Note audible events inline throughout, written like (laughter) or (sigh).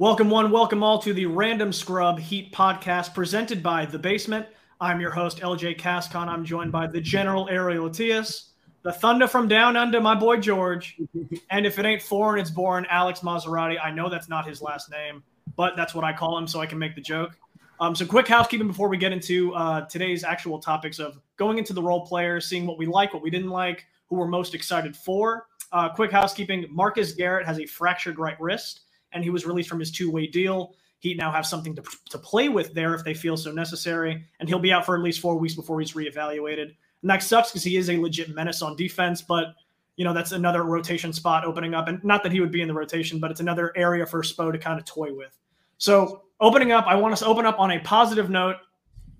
Welcome, one, welcome all to the Random Scrub Heat podcast presented by The Basement. I'm your host, LJ Cascon. I'm joined by the General Ariel Attias, the Thunder from Down Under, my boy George. (laughs) and if it ain't foreign, it's born, Alex Maserati. I know that's not his last name, but that's what I call him so I can make the joke. Um, so, quick housekeeping before we get into uh, today's actual topics of going into the role players, seeing what we like, what we didn't like, who we're most excited for. Uh, quick housekeeping Marcus Garrett has a fractured right wrist and he was released from his two way deal. He now have something to, to play with there if they feel so necessary, and he'll be out for at least four weeks before he's reevaluated. And that sucks because he is a legit menace on defense, but you know that's another rotation spot opening up, and not that he would be in the rotation, but it's another area for Spo to kind of toy with. So opening up, I want us to open up on a positive note,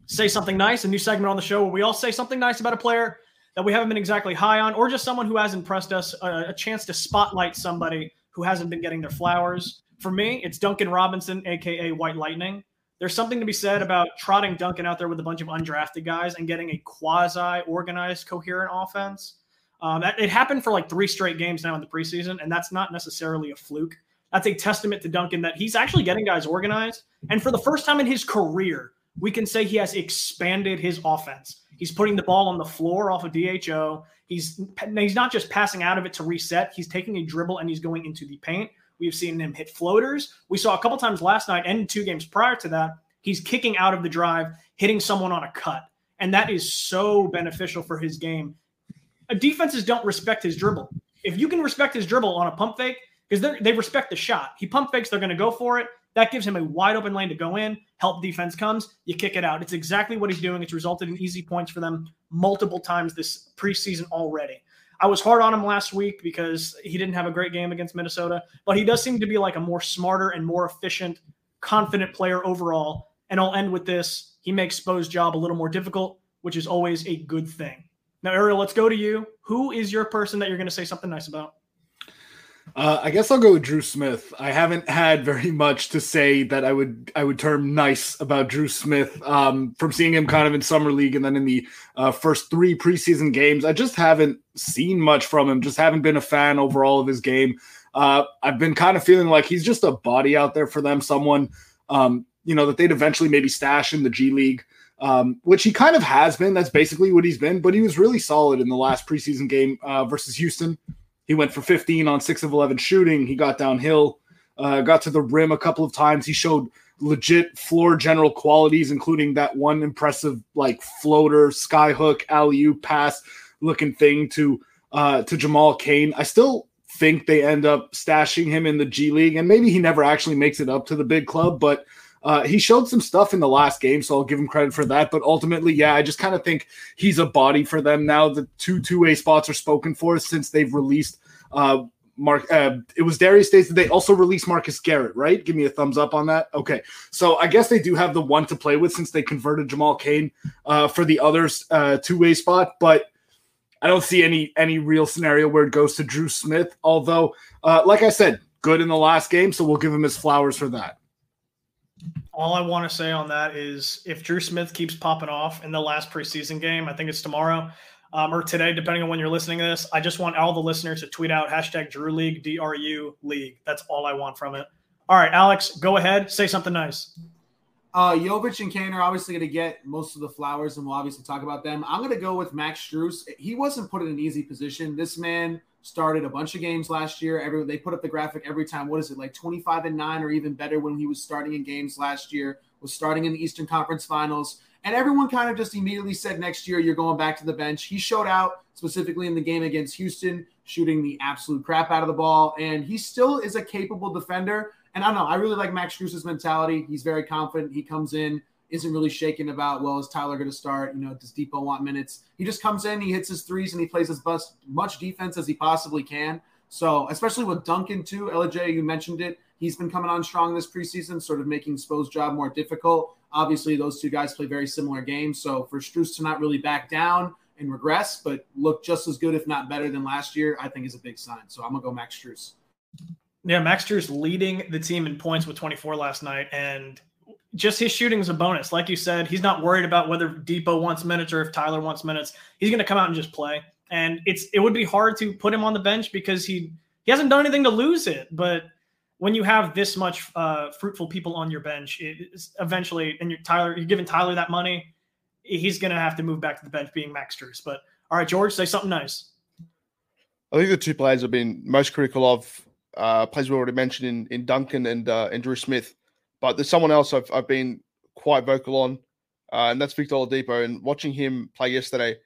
say something nice, a new segment on the show where we all say something nice about a player that we haven't been exactly high on, or just someone who has impressed us, a, a chance to spotlight somebody who hasn't been getting their flowers. For me, it's Duncan Robinson, aka White Lightning. There's something to be said about trotting Duncan out there with a bunch of undrafted guys and getting a quasi organized, coherent offense. Um, that, it happened for like three straight games now in the preseason, and that's not necessarily a fluke. That's a testament to Duncan that he's actually getting guys organized. And for the first time in his career, we can say he has expanded his offense. He's putting the ball on the floor off of DHO. He's he's not just passing out of it to reset. He's taking a dribble and he's going into the paint. We've seen him hit floaters. We saw a couple times last night and two games prior to that. He's kicking out of the drive, hitting someone on a cut. And that is so beneficial for his game. Uh, defenses don't respect his dribble. If you can respect his dribble on a pump fake, because they respect the shot, he pump fakes, they're going to go for it. That gives him a wide open lane to go in. Help defense comes, you kick it out. It's exactly what he's doing. It's resulted in easy points for them multiple times this preseason already. I was hard on him last week because he didn't have a great game against Minnesota, but he does seem to be like a more smarter and more efficient, confident player overall. And I'll end with this. He makes Spo's job a little more difficult, which is always a good thing. Now, Ariel, let's go to you. Who is your person that you're going to say something nice about? Uh, I guess I'll go with Drew Smith. I haven't had very much to say that I would I would term nice about Drew Smith um, from seeing him kind of in summer league and then in the uh, first three preseason games. I just haven't seen much from him. Just haven't been a fan overall of his game. Uh, I've been kind of feeling like he's just a body out there for them, someone um, you know that they'd eventually maybe stash in the G League. Um, which he kind of has been. That's basically what he's been. But he was really solid in the last preseason game uh, versus Houston. He went for 15 on six of 11 shooting. He got downhill, uh, got to the rim a couple of times. He showed legit floor general qualities, including that one impressive like floater, skyhook, alley oop pass looking thing to uh, to Jamal Cain. I still think they end up stashing him in the G League, and maybe he never actually makes it up to the big club, but uh, he showed some stuff in the last game, so I'll give him credit for that. But ultimately, yeah, I just kind of think he's a body for them now. The two two way spots are spoken for since they've released. Uh, Mark, uh, it was Darius Days. that they also released Marcus Garrett, right? Give me a thumbs up on that. Okay, so I guess they do have the one to play with since they converted Jamal Cain uh, for the others uh, two way spot, but I don't see any any real scenario where it goes to Drew Smith. Although, uh, like I said, good in the last game, so we'll give him his flowers for that. All I want to say on that is if Drew Smith keeps popping off in the last preseason game, I think it's tomorrow um, or today, depending on when you're listening to this, I just want all the listeners to tweet out hashtag Drew League, D R U League. That's all I want from it. All right, Alex, go ahead. Say something nice. Uh, Jovic and Cain are obviously going to get most of the flowers, and we'll obviously talk about them. I'm going to go with Max Strus. He wasn't put in an easy position. This man started a bunch of games last year. Every they put up the graphic every time. What is it like 25 and nine, or even better when he was starting in games last year? Was starting in the Eastern Conference Finals, and everyone kind of just immediately said next year you're going back to the bench. He showed out specifically in the game against Houston, shooting the absolute crap out of the ball, and he still is a capable defender. And I don't know, I really like Max Strus's mentality. He's very confident. He comes in isn't really shaken about, well, is Tyler going to start? You know, does Dipo want minutes? He just comes in, he hits his threes, and he plays as best, much defense as he possibly can. So, especially with Duncan, too, LJ, you mentioned it. He's been coming on strong this preseason, sort of making Spo's job more difficult. Obviously, those two guys play very similar games. So, for Strus to not really back down and regress, but look just as good, if not better, than last year, I think is a big sign. So, I'm going to go Max Strus. Yeah, Max Strus leading the team in points with 24 last night. And just his shooting is a bonus. Like you said, he's not worried about whether Dipo wants minutes or if Tyler wants minutes. He's going to come out and just play. And it's it would be hard to put him on the bench because he he hasn't done anything to lose it. But when you have this much uh, fruitful people on your bench, eventually, and you're Tyler, you're giving Tyler that money, he's going to have to move back to the bench, being Max Strus. But all right, George, say something nice. I think the two players I've been most critical of, uh, players we already mentioned in, in Duncan and uh, and Drew Smith, but there's someone else I've, I've been quite vocal on, uh, and that's Victor Oladipo. And watching him play yesterday,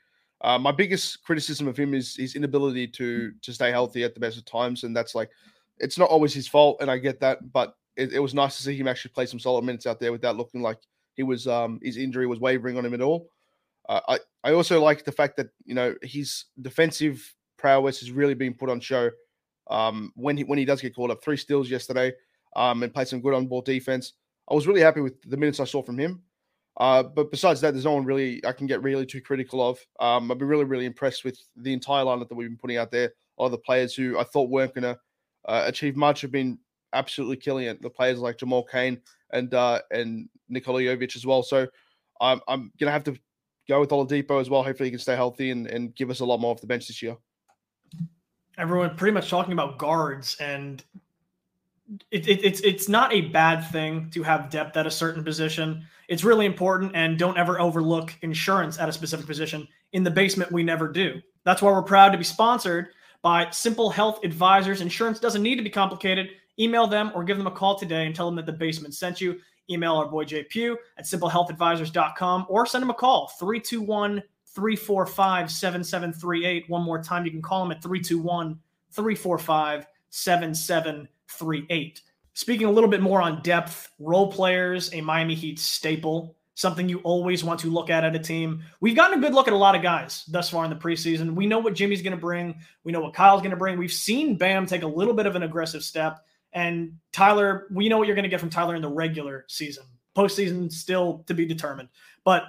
uh, my biggest criticism of him is his inability to to stay healthy at the best of times, and that's like it's not always his fault, and I get that, but it, it, was nice to see him actually play some solid minutes out there without looking like he was um, his injury was wavering on him at all. Uh, I I also like the fact that you know his defensive prowess has really been put on show. Um, when he when he does get called up, three steals yesterday, um, and played some good on ball defense. I was really happy with the minutes I saw from him. Uh, but besides that, there's no one really I can get really too critical of. Um, I've been really, really impressed with the entire lineup that we've been putting out there. All the players who I thought weren't going to uh, achieve much have been absolutely killing it. The players like Jamal Cain and uh, and Nikola Jovic as well. So I'm I'm gonna have to go with Oladipo as well. Hopefully he can stay healthy and, and give us a lot more off the bench this year. Everyone pretty much talking about guards and it, it, it's it's not a bad thing to have depth at a certain position. It's really important, and don't ever overlook insurance at a specific position. In the basement, we never do. That's why we're proud to be sponsored by Simple Health Advisors. Insurance doesn't need to be complicated. Email them or give them a call today and tell them that the basement sent you. Email our boy Jay Pough at simplehealthadvisors.com or send him a call 321 345 7738. One more time, you can call him at 321 345 7738. Speaking a little bit more on depth, role players, a Miami Heat staple something you always want to look at at a team. We've gotten a good look at a lot of guys thus far in the preseason. We know what Jimmy's going to bring. We know what Kyle's going to bring. We've seen Bam take a little bit of an aggressive step. And Tyler, we know what you're going to get from Tyler in the regular season. Postseason still to be determined. But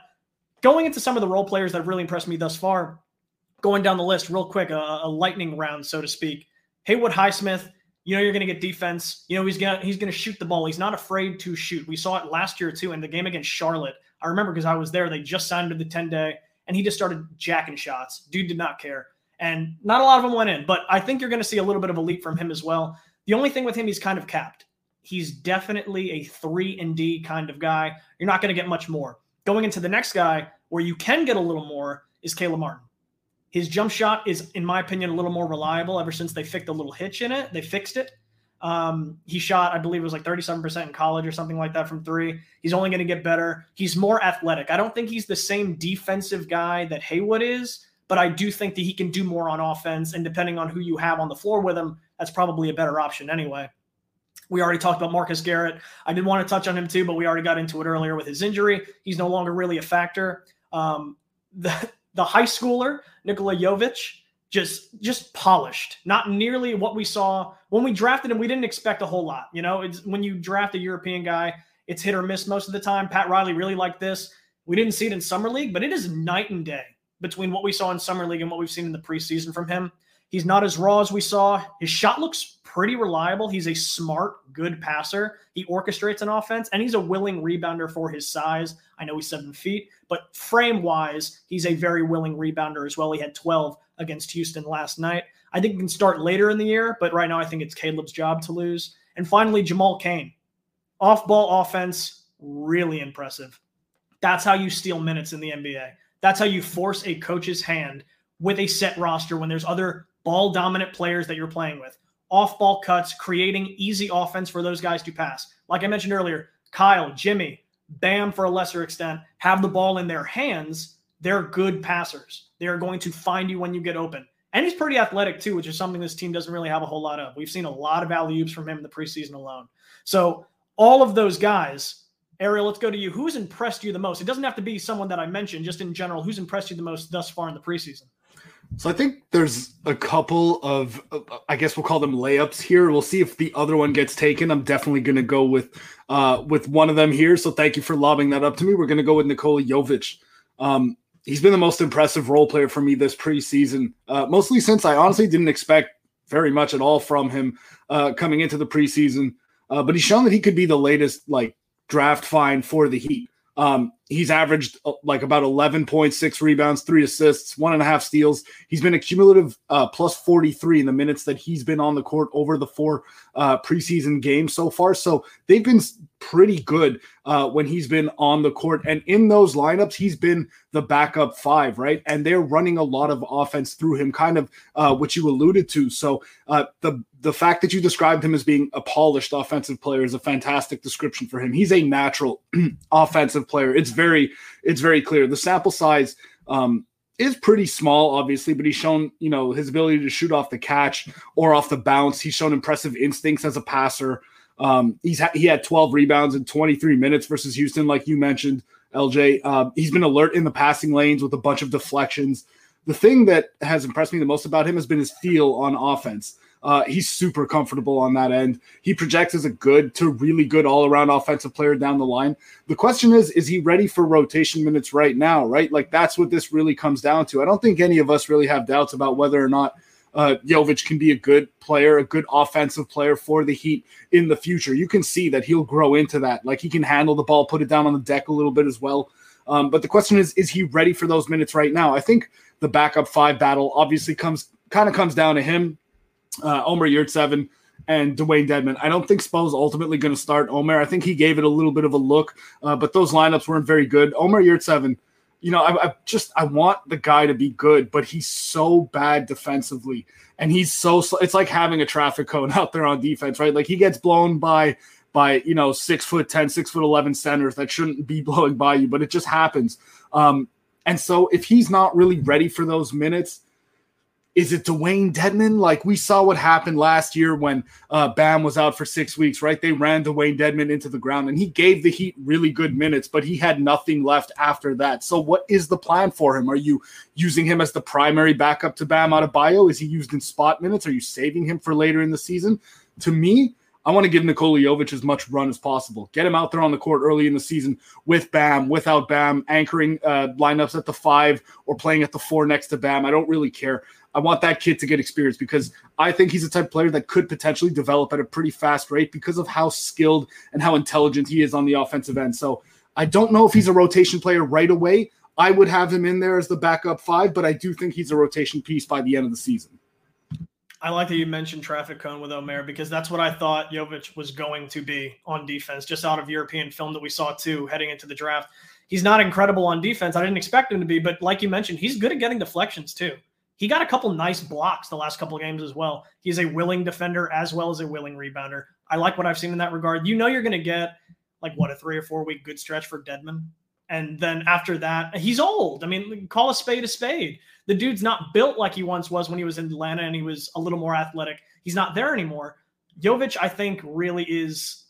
going into some of the role players that have really impressed me thus far, going down the list real quick, a, a lightning round, so to speak. Haywood Highsmith, you know you're going to get defense. You know he's going he's going to shoot the ball. He's not afraid to shoot. We saw it last year too in the game against Charlotte. I remember because I was there. They just signed him to the 10 day, and he just started jacking shots. Dude did not care, and not a lot of them went in. But I think you're going to see a little bit of a leap from him as well. The only thing with him, he's kind of capped. He's definitely a three and D kind of guy. You're not going to get much more. Going into the next guy, where you can get a little more, is Caleb Martin. His jump shot is, in my opinion, a little more reliable ever since they fixed a little hitch in it. They fixed it. Um, he shot, I believe it was like 37% in college or something like that from three. He's only going to get better. He's more athletic. I don't think he's the same defensive guy that Haywood is, but I do think that he can do more on offense. And depending on who you have on the floor with him, that's probably a better option anyway. We already talked about Marcus Garrett. I did want to touch on him too, but we already got into it earlier with his injury. He's no longer really a factor. Um, the, the high schooler, Nikola Jovic, just just polished. Not nearly what we saw when we drafted him. We didn't expect a whole lot. You know, it's when you draft a European guy, it's hit or miss most of the time. Pat Riley really liked this. We didn't see it in summer league, but it is night and day between what we saw in summer league and what we've seen in the preseason from him. He's not as raw as we saw. His shot looks pretty reliable. He's a smart, good passer. He orchestrates an offense, and he's a willing rebounder for his size. I know he's seven feet, but frame wise, he's a very willing rebounder as well. He had 12 against Houston last night. I think he can start later in the year, but right now I think it's Caleb's job to lose. And finally, Jamal Cain. Off ball offense, really impressive. That's how you steal minutes in the NBA. That's how you force a coach's hand with a set roster when there's other ball dominant players that you're playing with. Off ball cuts, creating easy offense for those guys to pass. Like I mentioned earlier, Kyle, Jimmy, Bam, for a lesser extent, have the ball in their hands. They're good passers. They are going to find you when you get open. And he's pretty athletic too, which is something this team doesn't really have a whole lot of. We've seen a lot of alley oops from him in the preseason alone. So, all of those guys, Ariel, let's go to you. Who's impressed you the most? It doesn't have to be someone that I mentioned, just in general. Who's impressed you the most thus far in the preseason? So I think there's a couple of, I guess we'll call them layups here. We'll see if the other one gets taken. I'm definitely going to go with, uh, with one of them here. So thank you for lobbing that up to me. We're going to go with Nikola Jovic. Um, he's been the most impressive role player for me this preseason, uh, mostly since I honestly didn't expect very much at all from him uh, coming into the preseason. Uh, but he's shown that he could be the latest like draft find for the Heat. Um, he's averaged uh, like about 11.6 rebounds, three assists, one and a half steals. He's been a cumulative uh, plus 43 in the minutes that he's been on the court over the four uh, preseason games so far. So they've been pretty good uh, when he's been on the court. And in those lineups, he's been the backup five, right? And they're running a lot of offense through him, kind of uh, what you alluded to. So uh, the the fact that you described him as being a polished offensive player is a fantastic description for him. He's a natural (clears throat) offensive player. It's very it's very clear. The sample size um, is pretty small, obviously, but he's shown, you know, his ability to shoot off the catch or off the bounce. He's shown impressive instincts as a passer. Um, he's ha- he had 12 rebounds in 23 minutes versus Houston, like you mentioned, LJ. Uh, he's been alert in the passing lanes with a bunch of deflections. The thing that has impressed me the most about him has been his feel on offense. Uh, he's super comfortable on that end. He projects as a good to really good all around offensive player down the line. The question is, is he ready for rotation minutes right now? Right, like that's what this really comes down to. I don't think any of us really have doubts about whether or not uh, Jovic can be a good player, a good offensive player for the Heat in the future. You can see that he'll grow into that. Like he can handle the ball, put it down on the deck a little bit as well. Um, but the question is, is he ready for those minutes right now? I think the backup five battle obviously comes kind of comes down to him uh, Omer Yurtseven and Dewayne Dedmon. I don't think Spo's ultimately going to start Omer. I think he gave it a little bit of a look, uh, but those lineups weren't very good. Omer Yurtseven, you know, I, I, just I want the guy to be good, but he's so bad defensively, and he's so it's like having a traffic cone (laughs) out there on defense, right? Like he gets blown by by you know six foot 10 six foot 11 centers that shouldn't be (laughs) blowing by you but it just happens um and so if he's not really ready for those minutes is it Dewayne Dedmon? Like we saw what happened last year when uh, Bam was out for six weeks, right? They ran Dewayne Dedmon into the ground and he gave the Heat really good minutes, but he had nothing left after that. So, what is the plan for him? Are you using him as the primary backup to Bam out of bio? Is he used in spot minutes? Are you saving him for later in the season? To me, I want to give Nikola Jovic as much run as possible. Get him out there on the court early in the season with Bam, without Bam, anchoring uh, lineups at the five or playing at the four next to Bam. I don't really care. I want that kid to get experience because I think he's a type player that could potentially develop at a pretty fast rate because of how skilled and how intelligent he is on the offensive end. So I don't know if he's a rotation player right away. I would have him in there as the backup five, but I do think he's a rotation piece by the end of the season. I like that you mentioned traffic cone with Omer because that's what I thought Jovic was going to be on defense, just out of European film that we saw too heading into the draft. He's not incredible on defense. I didn't expect him to be, but like you mentioned, he's good at getting deflections too. He got a couple nice blocks the last couple games as well. He's a willing defender as well as a willing rebounder. I like what I've seen in that regard. You know, you're going to get like what a three or four week good stretch for Dedmon. And then after that, he's old. I mean, call a spade a spade. The dude's not built like he once was when he was in Atlanta and he was a little more athletic. He's not there anymore. Jovic, I think, really is,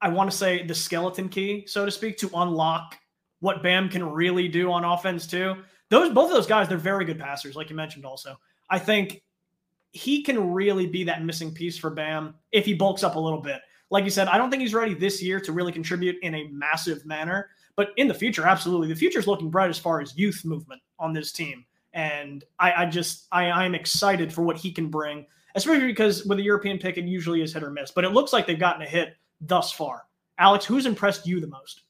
I want to say, the skeleton key, so to speak, to unlock what Bam can really do on offense, too those both of those guys, they're very good passers, like you mentioned. Also, I think he can really be that missing piece for Bam if he bulks up a little bit. Like you said, I don't think he's ready this year to really contribute in a massive manner, but in the future, absolutely, the future is looking bright as far as youth movement on this team. And I, I just I, I'm excited for what he can bring, especially because with a European pick, it usually is hit or miss. But it looks like they've gotten a hit thus far. Alex, who's impressed you the most?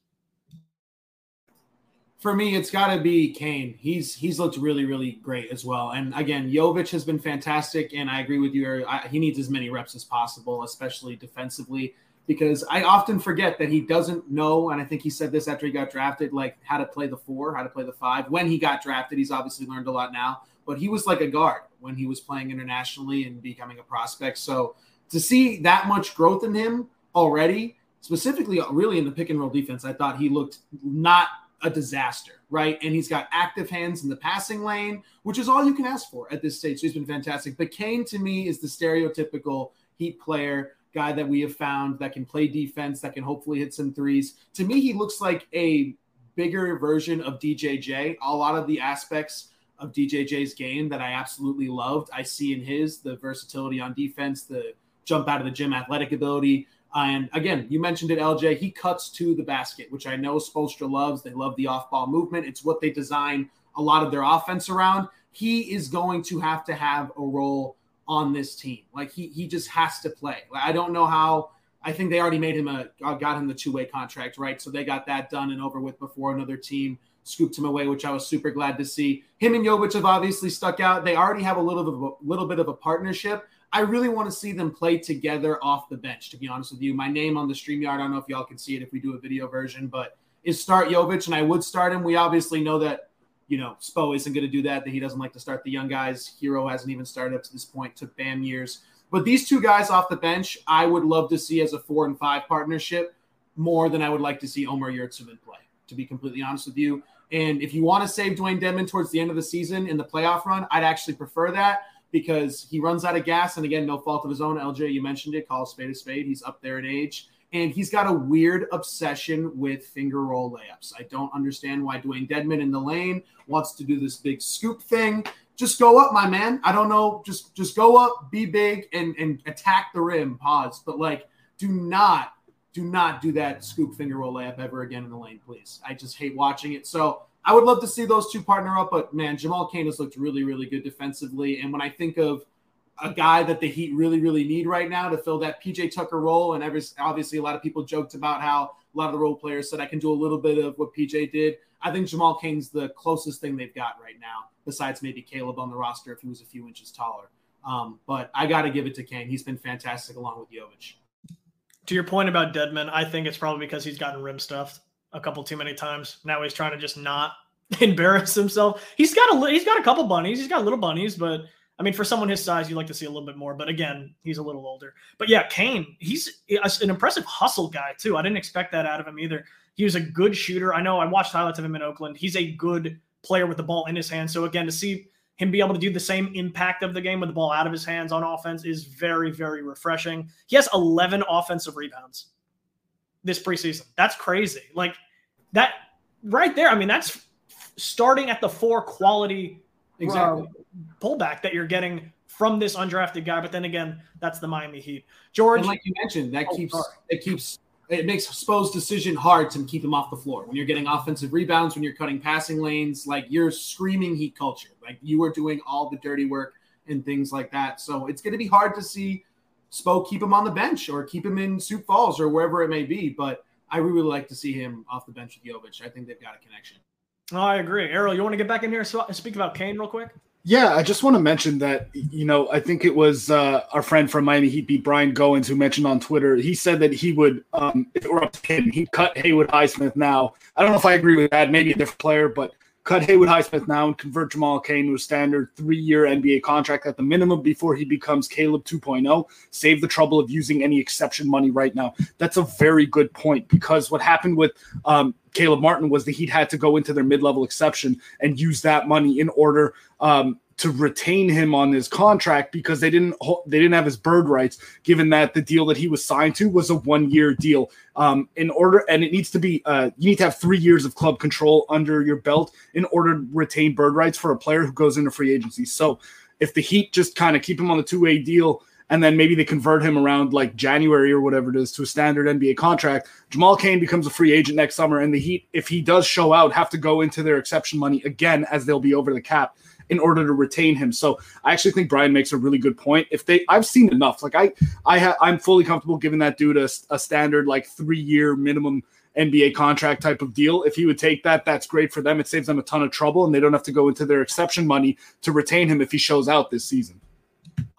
For me, it's got to be Cain. He's he's looked really really great as well. And again, Jovic has been fantastic, and I agree with you. I, he needs as many reps as possible, especially defensively, because I often forget that he doesn't know. And I think he said this after he got drafted, like how to play the four, how to play the five. When he got drafted, he's obviously learned a lot now. But he was like a guard when he was playing internationally and becoming a prospect. So to see that much growth in him already, specifically uh, really in the pick and roll defense, I thought he looked not a disaster, right? And he's got active hands in the passing lane, which is all you can ask for at this stage. So he's been fantastic. But Cain to me is the stereotypical Heat player guy that we have found that can play defense, that can hopefully hit some threes. To me, he looks like a bigger version of DJJ. A lot of the aspects of DJJ's game that I absolutely loved, I see in his the versatility on defense, the jump out of the gym athletic ability, and again, you mentioned it, LJ. He cuts to the basket, which I know Spoelstra loves. They love the off ball movement. It's what they design a lot of their offense around. He is going to have to have a role on this team. Like he he just has to play. I don't know how. I think they already made him a uh, got him the two way contract, right? So they got that done and over with before another team scooped him away, which I was super glad to see. Him and Jovic have obviously stuck out. They already have a little bit of a little bit of a partnership. I really want to see them play together off the bench, to be honest with you. My name on the StreamYard, I don't know if y'all can see it if we do a video version, but is start Jovic, and I would start him. We obviously know that, you know, Spo isn't going to do that, that he doesn't like to start the young guys. Herro hasn't even started up to this point, took Bam years. But these two guys off the bench, I would love to see as a four and five partnership more than I would like to see Omer Yurtseven play, to be completely honest with you. And if you want to save Dewayne Dedmon towards the end of the season in the playoff run, I'd actually prefer that because he runs out of gas. And again, no fault of his own. LJ, you mentioned it. Call a spade a spade. He's up there in age. And he's got a weird obsession with finger roll layups. I don't understand why Dewayne Dedmon in the lane wants to do this big scoop thing. Just go up, my man. I don't know. Just just go up, be big, and and attack the rim. Pause. But like, do not do not do that scoop finger roll layup ever again in the lane, please. I just hate watching it. So I would love to see those two partner up, but man, Jamal Cain has looked really, really good defensively. And when I think of a guy that the Heat really, really need right now to fill that PJ Tucker role, and every, obviously a lot of people joked about how a lot of the role players said I can do a little bit of what PJ did. I think Jamal Cain's the closest thing they've got right now, besides maybe Caleb on the roster if he was a few inches taller. Um, but I got to give it to Cain. He's been fantastic along with Jovic. To your point about Dedmon, I think it's probably because he's gotten rim stuffed a couple too many times. Now he's trying to just not (laughs) embarrass himself. He's got a he's got a couple bunnies. He's got little bunnies, but I mean, for someone his size, you like to see a little bit more. But again, he's a little older. But yeah, Cain, he's an impressive hustle guy too. I didn't expect that out of him either. He was a good shooter. I know I watched highlights of him in Oakland. He's a good player with the ball in his hand. So again, to see him be able to do the same impact of the game with the ball out of his hands on offense is very, very refreshing. He has 11 offensive rebounds this preseason. That's crazy. Like that right there. I mean, that's starting at the four quality exactly. uh, pullback that you're getting from this undrafted guy. But then again, that's the Miami Heat. George, and like you mentioned, that oh, keeps sorry. it keeps it makes Spo's decision hard to keep him off the floor. When you're getting offensive rebounds, when you're cutting passing lanes, like you're screaming Heat culture. Like you are doing all the dirty work and things like that. So it's going to be hard to see Spo keep him on the bench or keep him in Sioux Falls or wherever it may be. But I really like to see him off the bench with Jovic. I think they've got a connection. Oh, I agree. Ariel, you want to get back in here and speak about Cain real quick? Yeah, I just want to mention that, you know, I think it was uh, our friend from Miami Heat beat Brian Goins who mentioned on Twitter. He said that he would, um, if it were up to him, he'd cut Haywood Highsmith now. I don't know if I agree with that. Maybe a different player, but cut Haywood Highsmith now and convert Jamal Cain to a standard three year NBA contract at the minimum before he becomes Caleb 2.0. Save the trouble of using any exception money right now. That's a very good point because what happened with um, Caleb Martin was that he'd had to go into their mid level exception and use that money in order um, to retain him on his contract because they didn't they didn't have his bird rights given that the deal that he was signed to was a one year deal um, in order and it needs to be uh, you need to have three years of club control under your belt in order to retain bird rights for a player who goes into free agency so if the heat just kind of keep him on the two-way deal and then maybe they convert him around like January or whatever it is to a standard NBA contract. Jamal Cain becomes a free agent next summer, and the Heat, if he does show out, have to go into their exception money again as they'll be over the cap in order to retain him. So I actually think Brian makes a really good point. If they, I've seen enough. Like I, I ha, I'm fully comfortable giving that dude a, a standard like three year minimum NBA contract type of deal. If he would take that, that's great for them. It saves them a ton of trouble, and they don't have to go into their exception money to retain him if he shows out this season.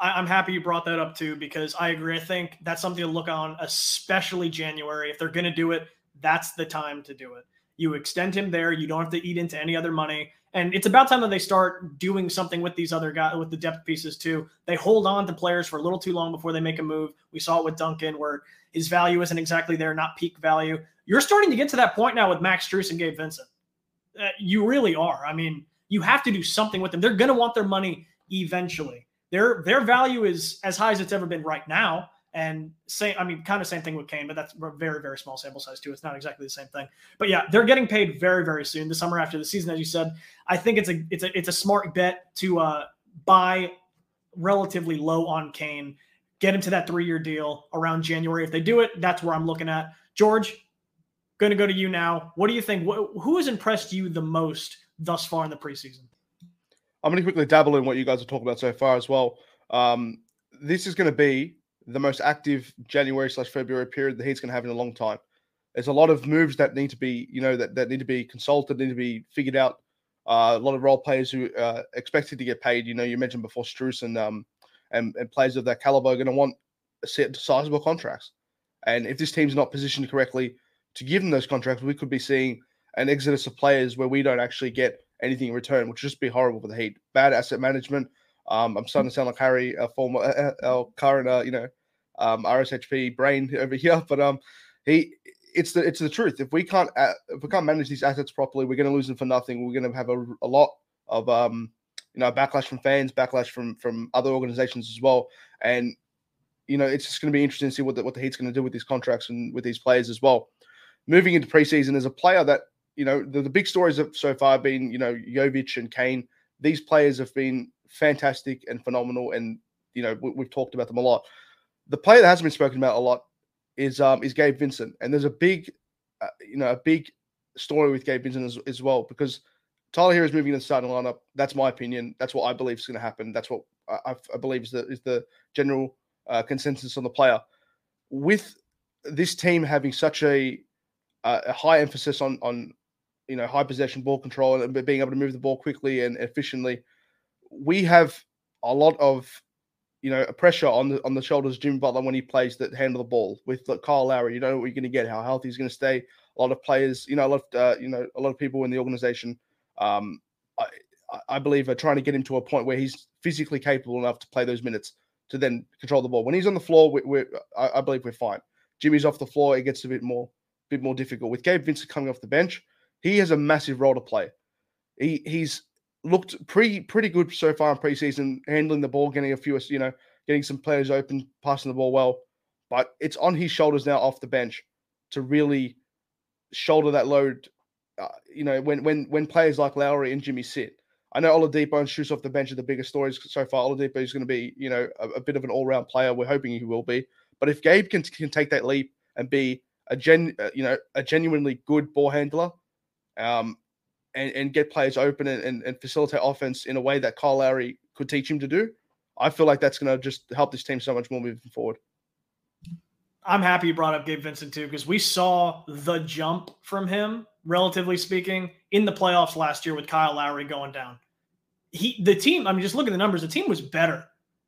I'm happy you brought that up too because I agree. I think that's something to look on, especially January. If they're going to do it, that's the time to do it. You extend him there. You don't have to eat into any other money. And it's about time that they start doing something with these other guys, with the depth pieces too. They hold on to players for a little too long before they make a move. We saw it with Duncan, where his value isn't exactly there, not peak value. You're starting to get to that point now with Max Strus and Gabe Vincent. Uh, you really are. I mean, you have to do something with them. They're going to want their money eventually. Their their value is as high as it's ever been right now. And same, I mean, kind of same thing with Cain, but that's a very, very small sample size too. It's not exactly the same thing. But yeah, they're getting paid very, very soon. The summer after the season, as you said, I think it's a it's a it's a smart bet to uh, buy relatively low on Cain, get into that three year deal around January. If they do it, that's where I'm looking at. George, going to go to you now. What do you think? Who has impressed you the most thus far in the preseason? I'm going to quickly dabble in what you guys are talking about so far as well. Um, this is going to be the most active January slash February period the Heat's going to have in a long time. There's a lot of moves that need to be, you know, that, that need to be consulted, need to be figured out. Uh, a lot of role players who are expected to get paid. You know, you mentioned before Strus and um and, and players of that caliber are going to want set sizable contracts. And if this team's not positioned correctly to give them those contracts, we could be seeing an exodus of players where we don't actually get anything in return, which would just be horrible for the Heat. Bad asset management. Um, I'm starting to sound like Harry, a former, uh, our current, uh, you know, um, RSHP brain (laughs) over here. But um, he, it's the it's the truth. If we can't uh, if we can't manage these assets properly, we're going to lose them for nothing. We're going to have a, a lot of um, you know, backlash from fans, backlash from from other organizations as well. And you know, it's just going to be interesting to see what the, what the Heat's going to do with these contracts and with these players as well. Moving into preseason as a player that you know the, the big stories have so far been you know Jovic and Cain. These players have been fantastic and phenomenal, and you know we, have talked about them a lot. The player that hasn't been spoken about a lot is um is Gabe Vincent, and there's a big uh, you know a big story with Gabe Vincent as, as well because Tyler Herro is moving to the starting lineup. That's my opinion. That's what I believe is going to happen. That's what I, I believe is the is the general uh, consensus on the player. With this team having such a a high emphasis on on you know high possession ball control and being able to move the ball quickly and efficiently, we have a lot of you know a pressure on the on the shoulders of Jimmy Butler when he plays that handle the ball with like, Kyle Lowry. You don't know what you're going to get, how healthy he's going to stay. A lot of players, you know, a lot of uh, you know a lot of people in the organization um, I, I believe are trying to get him to a point where he's physically capable enough to play those minutes to then control the ball. When he's on the floor, we, we're, I, I believe we're fine. Jimmy's off the floor, it gets a bit more, bit more difficult. With Gabe Vincent coming off the bench, he has a massive role to play. He he's looked pretty pretty good so far in preseason, handling the ball, getting a few, you know, getting some players open, passing the ball well. But it's on his shoulders now off the bench to really shoulder that load uh, you know, when when when players like Lowry and Jimmy sit. I know Oladipo and Strus off the bench are the biggest stories so far. Oladipo is going to be, you know, a, a bit of an all-round player. We're hoping he will be. But if Gabe can can take that leap and be a gen, uh, you know, a genuinely good ball handler, um, and, and get players open and, and, and facilitate offense in a way that Kyle Lowry could teach him to do, I feel like that's going to just help this team so much more moving forward. I'm happy you brought up Gabe Vincent too, because we saw the jump from him relatively speaking, in the playoffs last year with Kyle Lowry going down. He the team, I mean, just look at the numbers, the team was better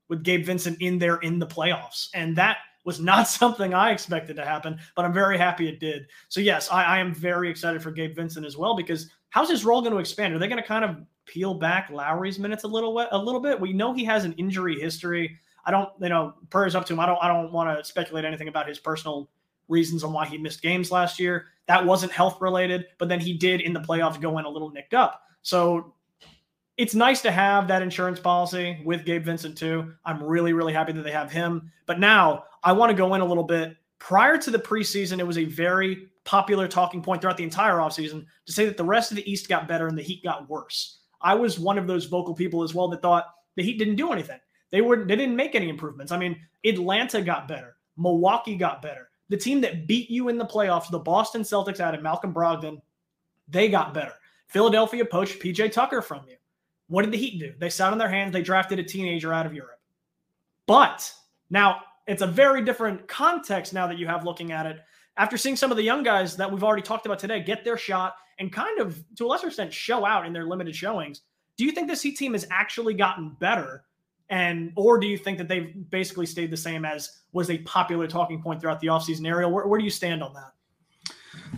with Gabe Vincent in there in the playoffs. And that was not (laughs) something I expected to happen, but I'm very happy it did. So yes, I, I am very excited for Gabe Vincent as well because how's his role going to expand? Are they going to kind of peel back Lowry's minutes a little a little bit? We know he has an injury history. I don't, you know, prayers up to him. I don't I don't want to speculate anything about his personal reasons on why he missed games last year. That wasn't health related, but then he did in the playoffs go in a little nicked up. So it's nice to have that insurance policy with Gabe Vincent too. I'm really, really happy that they have him. But now I want to go in a little bit. Prior to the preseason, it was a very popular talking point throughout the entire offseason to say that the rest of the East got better and the Heat got worse. I was one of those vocal people as well that thought the Heat didn't do anything. They were they didn't make any improvements. I mean, Atlanta got better. Milwaukee got better the team that beat you in the playoffs, the Boston Celtics added Malcolm Brogdon, they got better. Philadelphia poached PJ Tucker from you. What did the Heat do? They sat on their hands. They drafted a teenager out of Europe. But now it's a very different context now that you have looking at it. After seeing some of the young guys that we've already talked about today get their shot and kind of, to a lesser extent, show out in their limited showings, do you think this Heat team has actually gotten better and or do you think that they've basically stayed the same as was a popular talking point throughout the offseason area? Where, where do you stand on that?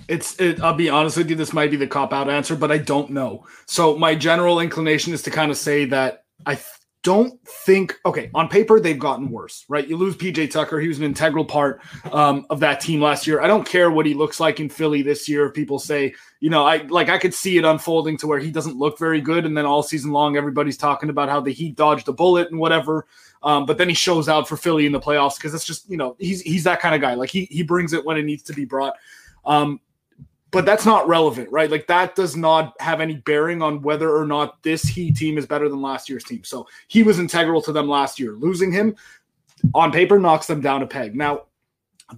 It's it, I'll be honest with you, this might be the cop out answer, but I don't know. So my general inclination is to kind of say that I don't think okay on paper they've gotten worse right? You lose pj tucker he was an integral part um, of that team last year. I don't care what he looks like in philly this year. People say you know i like i could see it unfolding to where he doesn't look very good and then all season long everybody's talking about how the heat dodged a bullet and whatever um, but then he shows out for philly in the playoffs because it's just you know he's he's that kind of guy. Like he he brings it when it needs to be brought. Um, but that's not relevant, right? Like that does not have any bearing on whether or not this Heat team is better than last year's team. So he was integral to them last year. Losing him on paper knocks them down a peg. Now,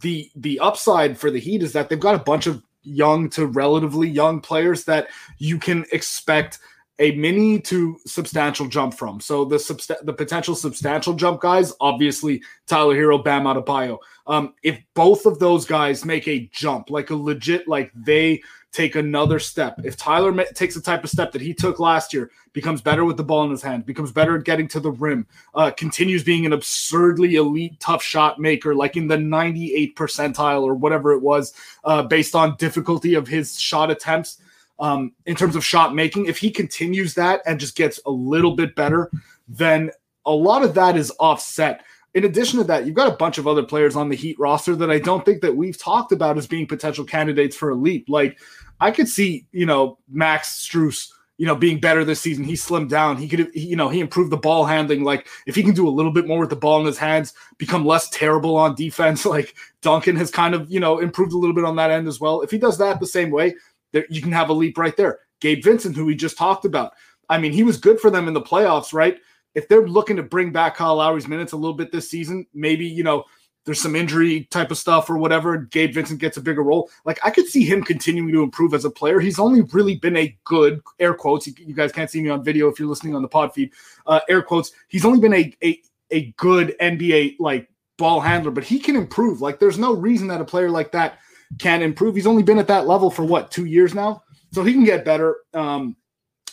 the the upside for the Heat is that they've got a bunch of young to relatively young players that you can expect a mini to substantial jump from. So the subst- the potential substantial jump guys, obviously Tyler Herro, Bam Adebayo. Um, if both of those guys make a jump, like a legit, like they take another step. If Tyler ma- takes the type of step that he took last year, becomes better with the ball in his hand, becomes better at getting to the rim, uh, continues being an absurdly elite tough shot maker, like in the 98 percentile or whatever it was, uh, based on difficulty of his shot attempts um, in terms of shot making. If he continues that and just gets a little bit better, then a lot of that is offset. In addition to that, you've got a bunch of other players on the Heat roster that I don't think that we've talked about as being potential candidates for a leap. Like I could see, you know, Max Strus, you know, being better this season. He slimmed down. He could, he, you know, he improved the ball handling. Like if he can do a little bit more with the ball in his hands, become less terrible on defense. (laughs) Like Duncan has kind of, you know, improved a little bit on that end as well. If he does that the same way, there, you can have a leap right there. Gabe Vincent, who we just talked about. I mean, he was good for them in the playoffs, right? If they're looking to bring back Kyle Lowry's minutes a little bit this season, maybe, you know, there's some injury type of stuff or whatever, Gabe Vincent gets a bigger role. Like I could see him continuing to improve as a player. He's only really been a good air quotes. You, guys can't see me on video if you're listening on the pod feed. Uh, air quotes. He's only been a a a good NBA like ball handler, but he can improve. Like there's no reason that a player like that can improve. He's only been at that level for what two years now, so he can get better. Um,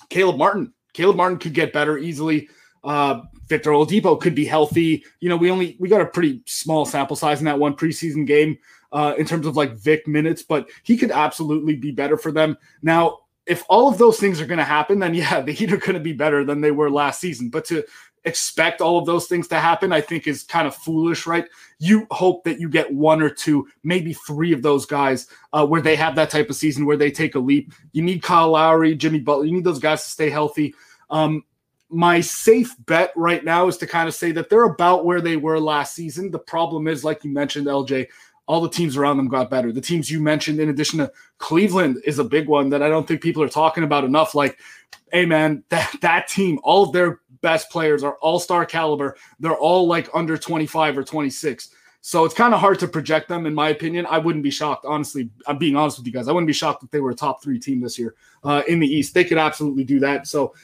Caleb Martin, Caleb Martin could get better easily. Uh, Victor Oladipo could be healthy. You know, we only we got a pretty small sample size in that one preseason game uh, in terms of like Vic minutes, but he could absolutely be better for them. Now, if all of those things are going to happen, then yeah, (laughs) the Heat are going to be better than they were last season. But to expect all of those things to happen, I think is kind of foolish, right? You hope that you get one or two, maybe three of those guys uh, where they have that type of season where they take a leap. You need Kyle Lowry, Jimmy Butler, you need those guys to stay healthy. Um, my safe bet right now is to kind of say that they're about where they were last season. The problem is, like you mentioned, LJ, all the teams around them got better. The teams you mentioned, in addition to Cleveland, is a big one that I don't think people are talking about enough. Like, hey man, (laughs) that that team, all of their best players are all star caliber. They're all like under 25 or 26. So it's kind of hard to project them, in my opinion. I wouldn't be shocked, honestly. I'm being honest with you guys. I wouldn't be shocked if they were a top three team this year uh, in the East. They could absolutely do that. So,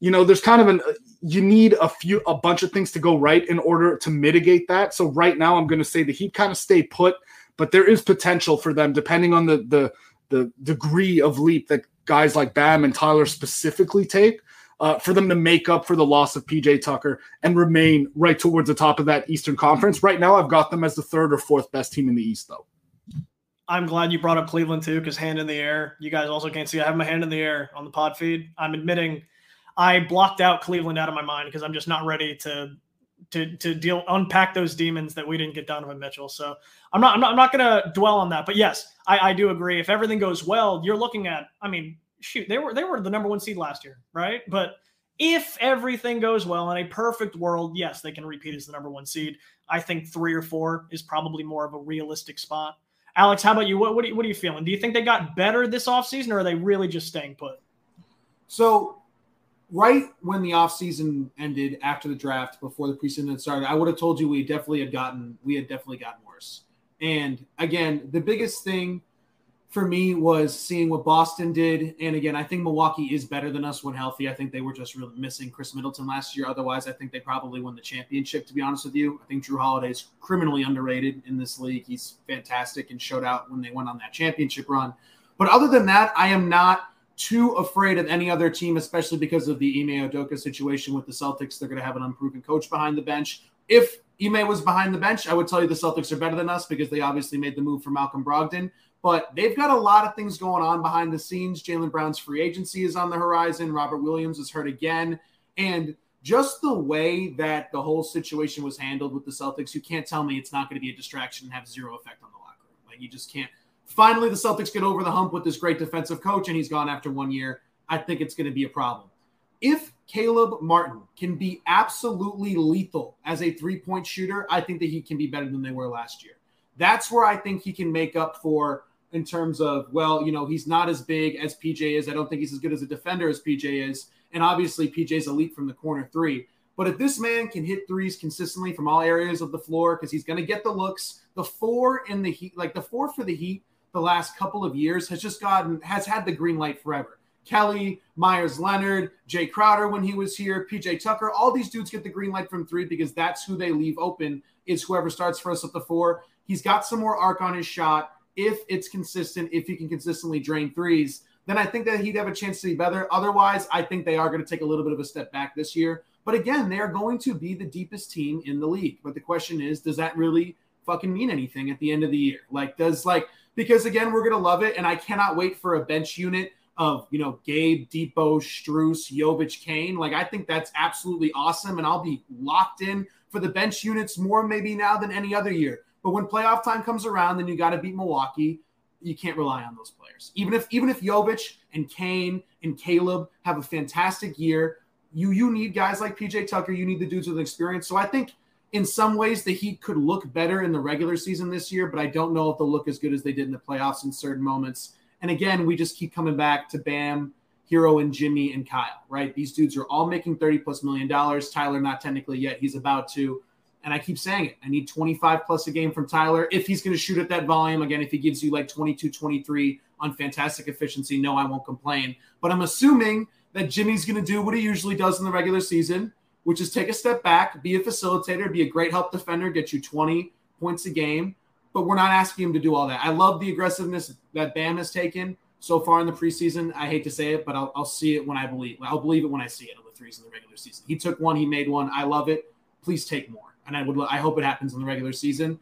you know, there's kind of an you need a few a bunch of things to go right in order to mitigate that. So right now, I'm going to say the Heat kind of stay put, but there is potential for them depending on the the the degree of leap that guys like Bam and Tyler specifically take uh, for them to make up for the loss of PJ Tucker and remain right towards the top of that Eastern Conference. Right now, I've got them as the third or fourth best team in the East, though. I'm glad you brought up Cleveland too, because hand in the air. You guys also can't see I have my hand in the air on the pod feed. I'm admitting I blocked out Cleveland out of my mind because I'm just not ready to to to deal unpack those demons that we didn't get Donovan Mitchell. So I'm not I'm not, I'm not going to dwell on that. But yes, I, I do agree. If everything goes well, you're looking at. I mean, shoot, they were they were the number one seed last year, right? But if everything goes well in a perfect world, yes, they can repeat as the number one seed. I think three or four is probably more of a realistic spot. Alex, how about you? What, what, are, you, what are you feeling? Do you think they got better this offseason or are they really just staying put? So, right when the offseason ended after the draft, before the preseason had started, I would have told you we definitely had gotten we had definitely gotten worse. And again, the biggest thing – for me was seeing what Boston did. And again, I think Milwaukee is better than us when healthy. I think they were just really missing Khris Middleton last year. Otherwise, I think they probably won the championship, to be honest with you. I think Jrue Holiday is criminally underrated in this league. He's fantastic and showed out when they went on that championship run. But other than that, I am not too afraid of any other team, especially because of the Ime Udoka situation with the Celtics. They're going to have an unproven coach behind the bench. If Ime was behind the bench, I would tell you the Celtics are better than us because they obviously made the move for Malcolm Brogdon. But they've got a lot of things going on behind the scenes. Jaylen Brown's free agency is on the horizon. Robert Williams is hurt again. And just the way that the whole situation was handled with the Celtics, you can't tell me it's not going to be a distraction and have zero effect on the locker room. Like you just can't. Finally, the Celtics get over the hump with this great defensive coach, and he's gone after one year. I think it's going to be a problem. If Caleb Martin can be absolutely lethal as a three point shooter, I think that he can be better than they were last year. That's where I think he can make up for in terms of, well, you know, he's not as big as PJ is. I don't think he's as good as a defender as PJ is. And obviously, PJ's elite from the corner three. But if this man can hit threes consistently from all areas of the floor, because he's going to get the looks, the four in the heat, like the four for the Heat, the last couple of years has just gotten has had the green light forever. Kelly, Myers Leonard, Jae Crowder when he was here, PJ Tucker, all these dudes get the green light from three because that's who they leave open, is whoever starts first at the four. He's got some more arc on his shot. If it's consistent, if he can consistently drain threes, then I think that he'd have a chance to be better. Otherwise, I think they are going to take a little bit of a step back this year. But again, they are going to be the deepest team in the league. But the question is, does that really fucking mean anything at the end of the year? Like, does like because again, we're gonna love it, and I cannot wait for a bench unit of you know Gabe, Dipo, Strus, Jovic, Cain. Like, I think that's absolutely awesome, and I'll be locked in for the bench units more maybe now than any other year. But when playoff time comes around, then you got to beat Milwaukee. You can't rely on those players. Even if even if Jovic and Cain and Caleb have a fantastic year, you you need guys like PJ Tucker. You need the dudes with experience. So I think in some ways the Heat could look better in the regular season this year, but I don't know if they'll look as good as they did in the playoffs in certain moments. And again, we just keep coming back to Bam, Herro, and Jimmy and Kyle, right? These dudes are all making 30 plus million dollars. Tyler, not technically yet. He's about to. And I keep saying it. I need 25 plus a game from Tyler. If he's going to shoot at that volume, again, if he gives you like 22, 23 on fantastic efficiency, no, I won't complain. But I'm assuming that Jimmy's going to do what he usually does in the regular season which is take a step back, be a facilitator, be a great help defender, get you 20 points a game. But we're not asking him to do all that. I love the aggressiveness that Bam has taken so far in the preseason. I hate to say it, but I'll, I'll see it when I believe. I'll believe it when I see it on the threes in the regular season. He took one, he made one. I love it. Please take more, and I would. I hope it happens in the regular season.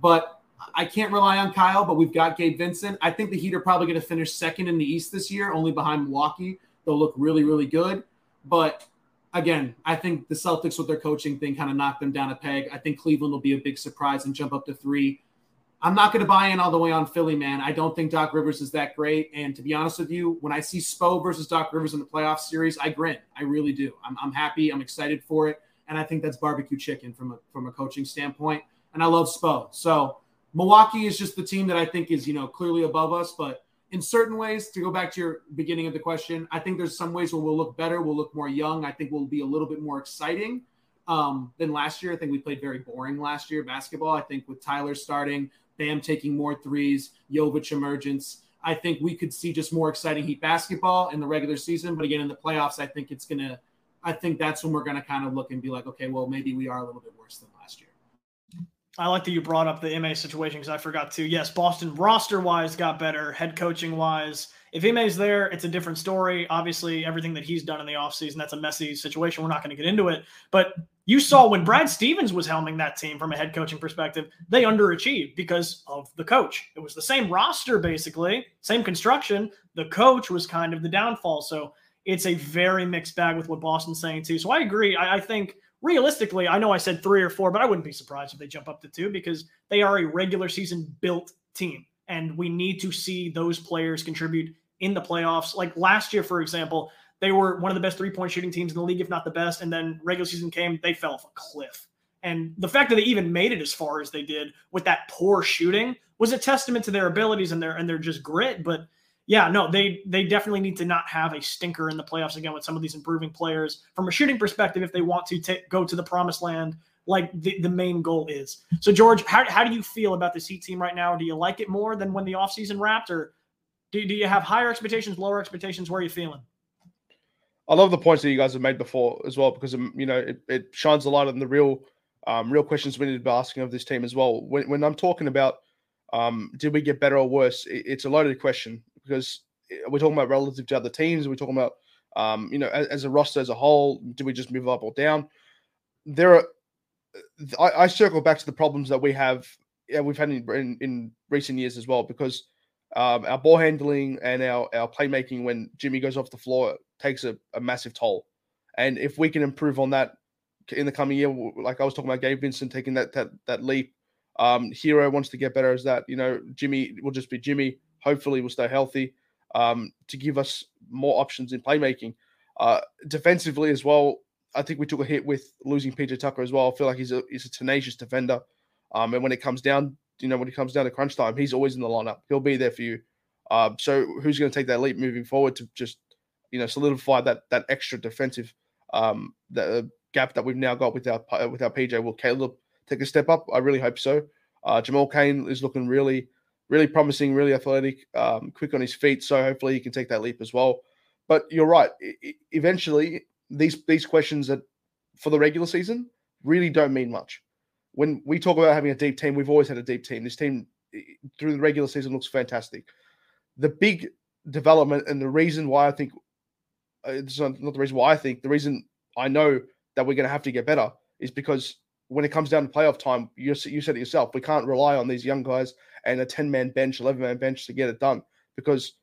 But I can't rely on Kyle. But we've got Gabe Vincent. I think the Heat are probably going to finish second in the East this year, only behind Milwaukee. They'll look really, really good. But again, I think the Celtics with their coaching thing kind of knocked them down a peg. I think Cleveland will be a big surprise and jump up to three. I'm not going to buy in all the way on Philly, man. I don't think Doc Rivers is that great. And to be honest with you, when I see Spo versus Doc Rivers in the playoff series, I grin. I really do. I'm, I'm happy. I'm excited for it. And I think that's barbecue chicken from a, from a coaching standpoint. And I love Spo. So Milwaukee is just the team that I think is, you know, clearly above us. But in certain ways, to go back to your beginning of the question, I think there's some ways where we'll look better, we'll look more young. I think we'll be a little bit more exciting um, than last year. I think we played very boring last year basketball. I think with Tyler starting, Bam taking more threes, Jovic emergence, I think we could see just more exciting Heat basketball in the regular season. But again, in the playoffs, I think it's gonna. I think that's when we're gonna kind of look and be like, okay, well, maybe we are a little bit worse than last year. I like that you brought up the Ime situation because I forgot to. Yes, Boston roster wise got better, head coaching wise. If Ime's there, it's a different story. Obviously, everything that he's done in the offseason, that's a messy situation. We're not going to get into it. But you saw when Brad Stevens was helming that team from a head coaching perspective, they underachieved because of the coach. It was the same roster, basically, same construction. The coach was kind of the downfall. So it's a very mixed bag with what Boston's saying, too. So I agree. I, I think realistically, I know I said three or four, but I wouldn't be surprised if they jump up to two because they are a regular season built team. And we need to see those players contribute in the playoffs. Like last year, for example, they were one of the best three point shooting teams in the league, if not the best. And then regular season came, they fell off a cliff. And the fact that they even made it as far as they did with that poor shooting was a testament to their abilities and their and their just grit. But yeah, no, they they definitely need to not have a stinker in the playoffs again with some of these improving players from a shooting perspective if they want to take, go to the promised land like the, the main goal is. So George, how, how do you feel about the Heat team right now? Do you like it more than when the offseason wrapped or do, do you have higher expectations, lower expectations? Where are you feeling? I love the points that you guys have made before as well because um, you know it, it shines a light on the real um, real questions we need to be asking of this team as well. When, when I'm talking about um, did we get better or worse, it, it's a loaded question because eh, we're talking about relative to other teams. We're talking about, um, you know, as, as, a roster as a whole, do we just move up or down? There are, eh, I, I circle back to the problems that we have, yeah, we've had in, in, in recent years as well, because um, our ball handling and our, our playmaking when Jimmy goes off the floor takes a, a massive toll. And if we can improve on that in the coming year, like I was talking about Gabe Vincent taking that that, that leap, um, Herro wants to get better as that. You know, Jimmy will just be Jimmy hopefully will stay healthy um, to give us more options in playmaking. Uh, defensively as well, I think we took a hit with losing PJ Tucker as well. I feel like he's a he's a tenacious defender, um, and when it comes down, you know, when it comes down to crunch time, he's always in the lineup. He'll be there for you. Um, so who's going to take that leap moving forward to just you know solidify that that extra defensive um, the uh, gap that we've now got with our with our PJ? Will Caleb take a step up? I really hope so. Uh, Jamal Cain is looking really really promising, really athletic, um, quick on his feet. So hopefully he can take that leap as well. But you're right. eventually, these these questions that for the regular season really don't mean much. When we talk about having a deep team, we've always had a deep team. This team through the regular season looks fantastic. The big development and the reason why I think uh, it's not, not the reason why I think the reason I know that we're going to have to get better is because when it comes down to playoff time, you, you said it yourself, we can't rely on these young guys and a 10 man bench, 11 man bench to get it done because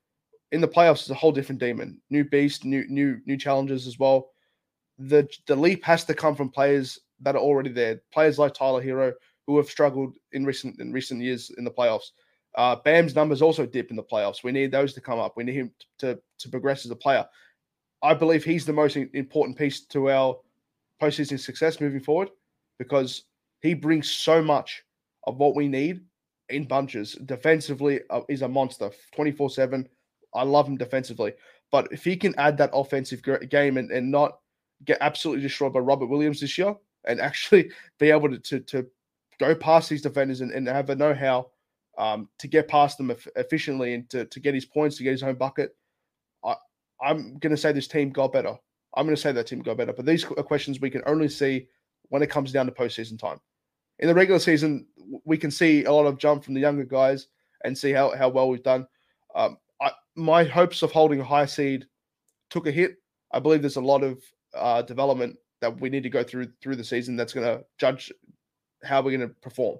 in the playoffs, it's a whole different demon. New beast, new new new challenges as well. The the leap has to come from players that are already there. Players like Tyler Herro who have struggled in recent in recent years in the playoffs. Uh, Bam's numbers also dip in the playoffs. We need those to come up. We need him to to progress as a player. I believe he's the most important piece to our postseason success moving forward because he brings so much of what we need in bunches. Defensively, uh, is a monster, twenty four seven. I love him defensively, but if he can add that offensive game and, and not get absolutely destroyed by Robert Williams this year, and (laughs) actually be able to to, to go past these defenders and, and have a know how um, to get past them efficiently and to, to get his points to get his own bucket. I, I'm going to say this team got better. I'm going to say that team got better, but these are questions we can only see when it comes down to postseason time. In the regular season, we can see a lot of jump from the younger guys and see how, how well we've done. Um, I, my hopes of holding a high seed took a hit. I believe there's a lot of uh, development that we need to go through through the season that's going to judge how we're going to perform.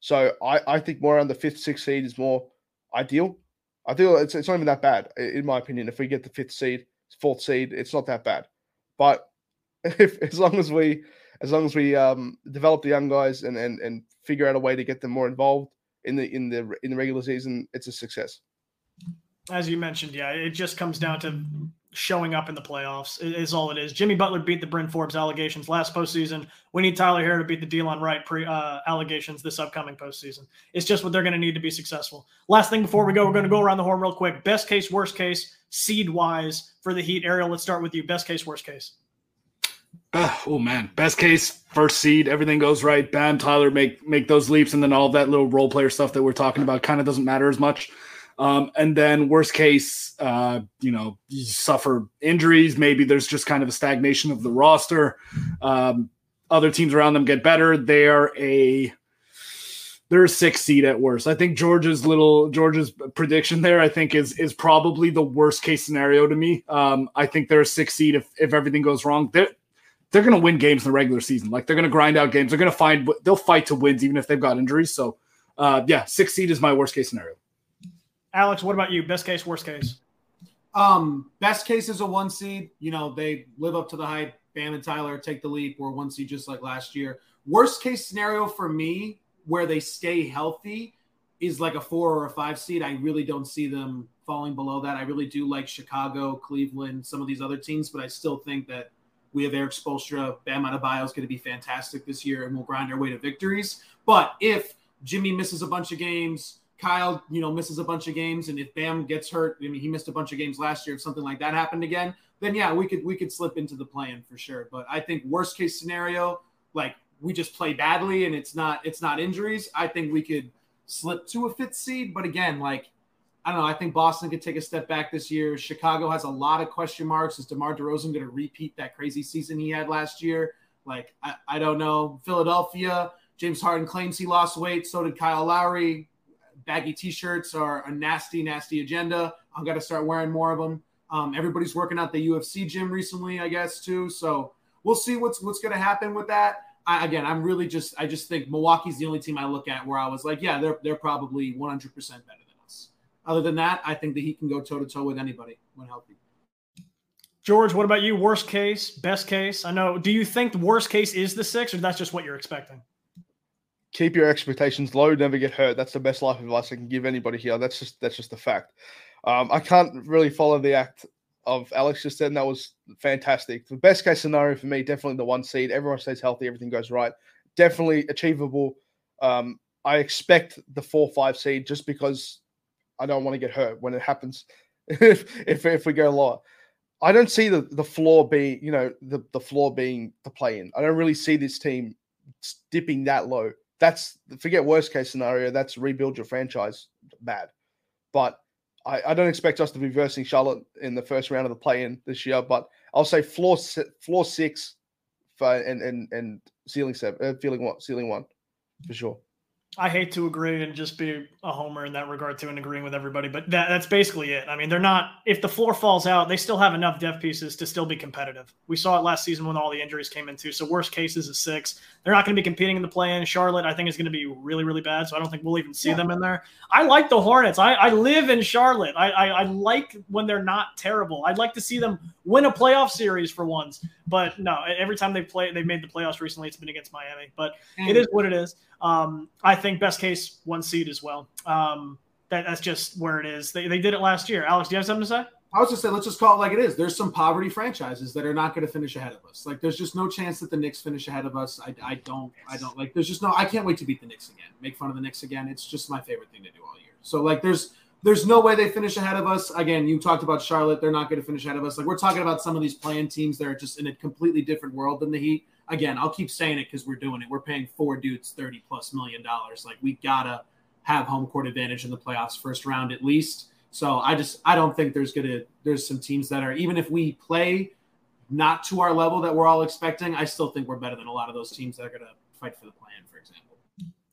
So I, I think more around the fifth, sixth seed is more ideal. I feel it's, it's not even that bad, in my opinion. If we get the fifth seed, fourth seed, it's not that bad. But (laughs) if as long as we as long as we um, develop the young guys and, and and figure out a way to get them more involved in the in the in the regular season, it's a success. As you mentioned, yeah, it just comes down to showing up in the playoffs is all it is. Jimmy Butler beat the Bryn Forbes allegations last postseason. We need Tyler Herro to beat the Delon Wright pre uh, allegations this upcoming postseason. It's just what they're going to need to be successful. Last thing before we go, we're going to go around the horn real quick. Best case, worst case, seed wise for the Heat. Ariel, let's start with you. Best case, worst case. Uh, oh man, best case, first seed, everything goes right. Bam, Tyler make make those leaps, and then all that little role player stuff that we're talking about kind of doesn't matter as much. Um, and then worst case, uh, you know, you suffer injuries. Maybe there's just kind of a stagnation of the roster. Um, other teams around them get better. They're a they're a six seed at worst. I think George's little George's prediction there, I think, is is probably the worst case scenario to me. Um, I think they're a six seed if if everything goes wrong. They're they're going to win games in the regular season. Like they're going to grind out games. They're going to find they'll fight to wins even if they've got injuries. So, uh, yeah, six seed is my worst case scenario. Alex, what about you? Best case, worst case? Um, best case is a one seed. You know, they live up to the hype. Bam and Tyler take the leap. We're one seed just like last year. Worst case scenario for me, where they stay healthy, is like a four or a five seed. I really don't see them falling below that. I really do like Chicago, Cleveland, some of these other teams, but I still think that we have Erik Spoelstra, Bam Adebayo is going to be fantastic this year, and we'll grind our way to victories. But if Jimmy misses a bunch of games, Kyle, you know, misses a bunch of games, and if Bam gets hurt, I mean, he missed a bunch of games last year. If something like that happened again, then yeah, we could we could slip into the play-in for sure. But I think worst case scenario, like we just play badly and it's not it's not injuries. I think we could slip to a fifth seed. But again, like I don't know. I think Boston could take a step back this year. Chicago has a lot of question marks. Is DeMar DeRozan going to repeat that crazy season he had last year? Like I, I don't know. Philadelphia. James Harden claims he lost weight. So did Kyle Lowry baggy t-shirts are a nasty, nasty agenda. I've got to start wearing more of them. Um, everybody's working out the UFC gym recently, I guess, too. So we'll see what's what's going to happen with that. I, again, I'm really just I just think Milwaukee's the only team I look at where I was like, yeah, they're they're probably 100 percent better. Other than that, I think that he can go toe to toe with anybody when healthy. George, what about you? Worst case, best case? I know. Do you think the worst case is the six, or that's just what you're expecting? keep your expectations low, never get hurt. That's the best life advice I can give anybody here. That's just that's just the fact. Um, I can't really follow the act of Alex just said, and that was fantastic. The best case scenario for me, definitely the one seed. Everyone stays healthy, everything goes right. Definitely achievable. Um, I expect the four five seed just because I don't want to get hurt when it happens. (laughs) if, if if we go lower. I don't see the the floor being, you know, the, the floor being the play in. I don't really see this team dipping that low that's forget worst case scenario. That's rebuild your franchise bad. But I, I don't expect us to be versing Charlotte in the first round of the play-in this year, but I'll say floor floor six, for, and and and ceiling seven, uh, feeling one, ceiling one, for sure. I hate to agree and just be a homer in that regard too and agreeing with everybody, but that, that's basically it. I mean, they're not, if the floor falls out, they still have enough depth pieces to still be competitive. We saw it last season when all the injuries came in too. So, worst case is a six. They're not going to be competing in the play in. Charlotte, I think, is going to be really, really bad. So, I don't think we'll even see yeah. them in there. I like the Hornets. I, I live in Charlotte. I, I, I like when they're not terrible. I'd like to see them win a playoff series for once. But no, every time they play, they've made the playoffs recently, it's been against Miami. But it is what it is. Um, I think best case one seed as well. Um, that, that's just where it is. They, they did it last year. Alex, do you have something to say? I was just saying, let's just call it like it is. There's some poverty franchises that are not going to finish ahead of us. Like, there's just no chance that the Knicks finish ahead of us. I, I don't, I don't like. There's just no. I can't wait to beat the Knicks again. Make fun of the Knicks again. It's just my favorite thing to do all year. So like, there's, there's no way they finish ahead of us. Again, you talked about Charlotte. They're not going to finish ahead of us. Like, we're talking about some of these playing teams that are just in a completely different world than the Heat again, I'll keep saying it because we're doing it. We're paying four dudes 30 plus million dollars. Like we gotta have home court advantage in the playoffs first round at least. So I just I don't think there's gonna there's some teams that are even if we play not to our level that we're all expecting, I still think we're better than a lot of those teams that are gonna fight for the play-in, for example.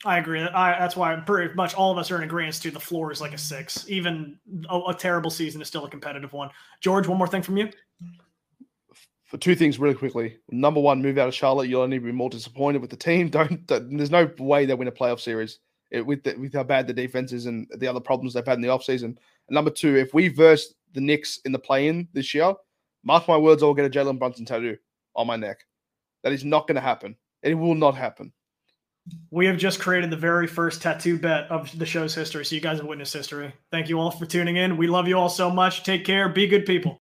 I agree. I, that's why I'm pretty much all of us are in agreement to the floor is like a six. Even a, a terrible season is still a competitive one. George, one more thing from you for two things really quickly. Number one, move out of Charlotte. You'll only be more disappointed with the team. (laughs) Don't. there's no way they win a playoff series it, with the, with how bad the defense is and the other problems they've had in the offseason. And number two, if we verse the Knicks in the play-in this year, mark my words, I'll get a Jalen Brunson tattoo on my neck. That is not going to happen. It will not happen. We have just created the very first tattoo bet of the show's history. So you guys have witnessed history. Thank you all for tuning in. We love you all so much. Take care. Be good people.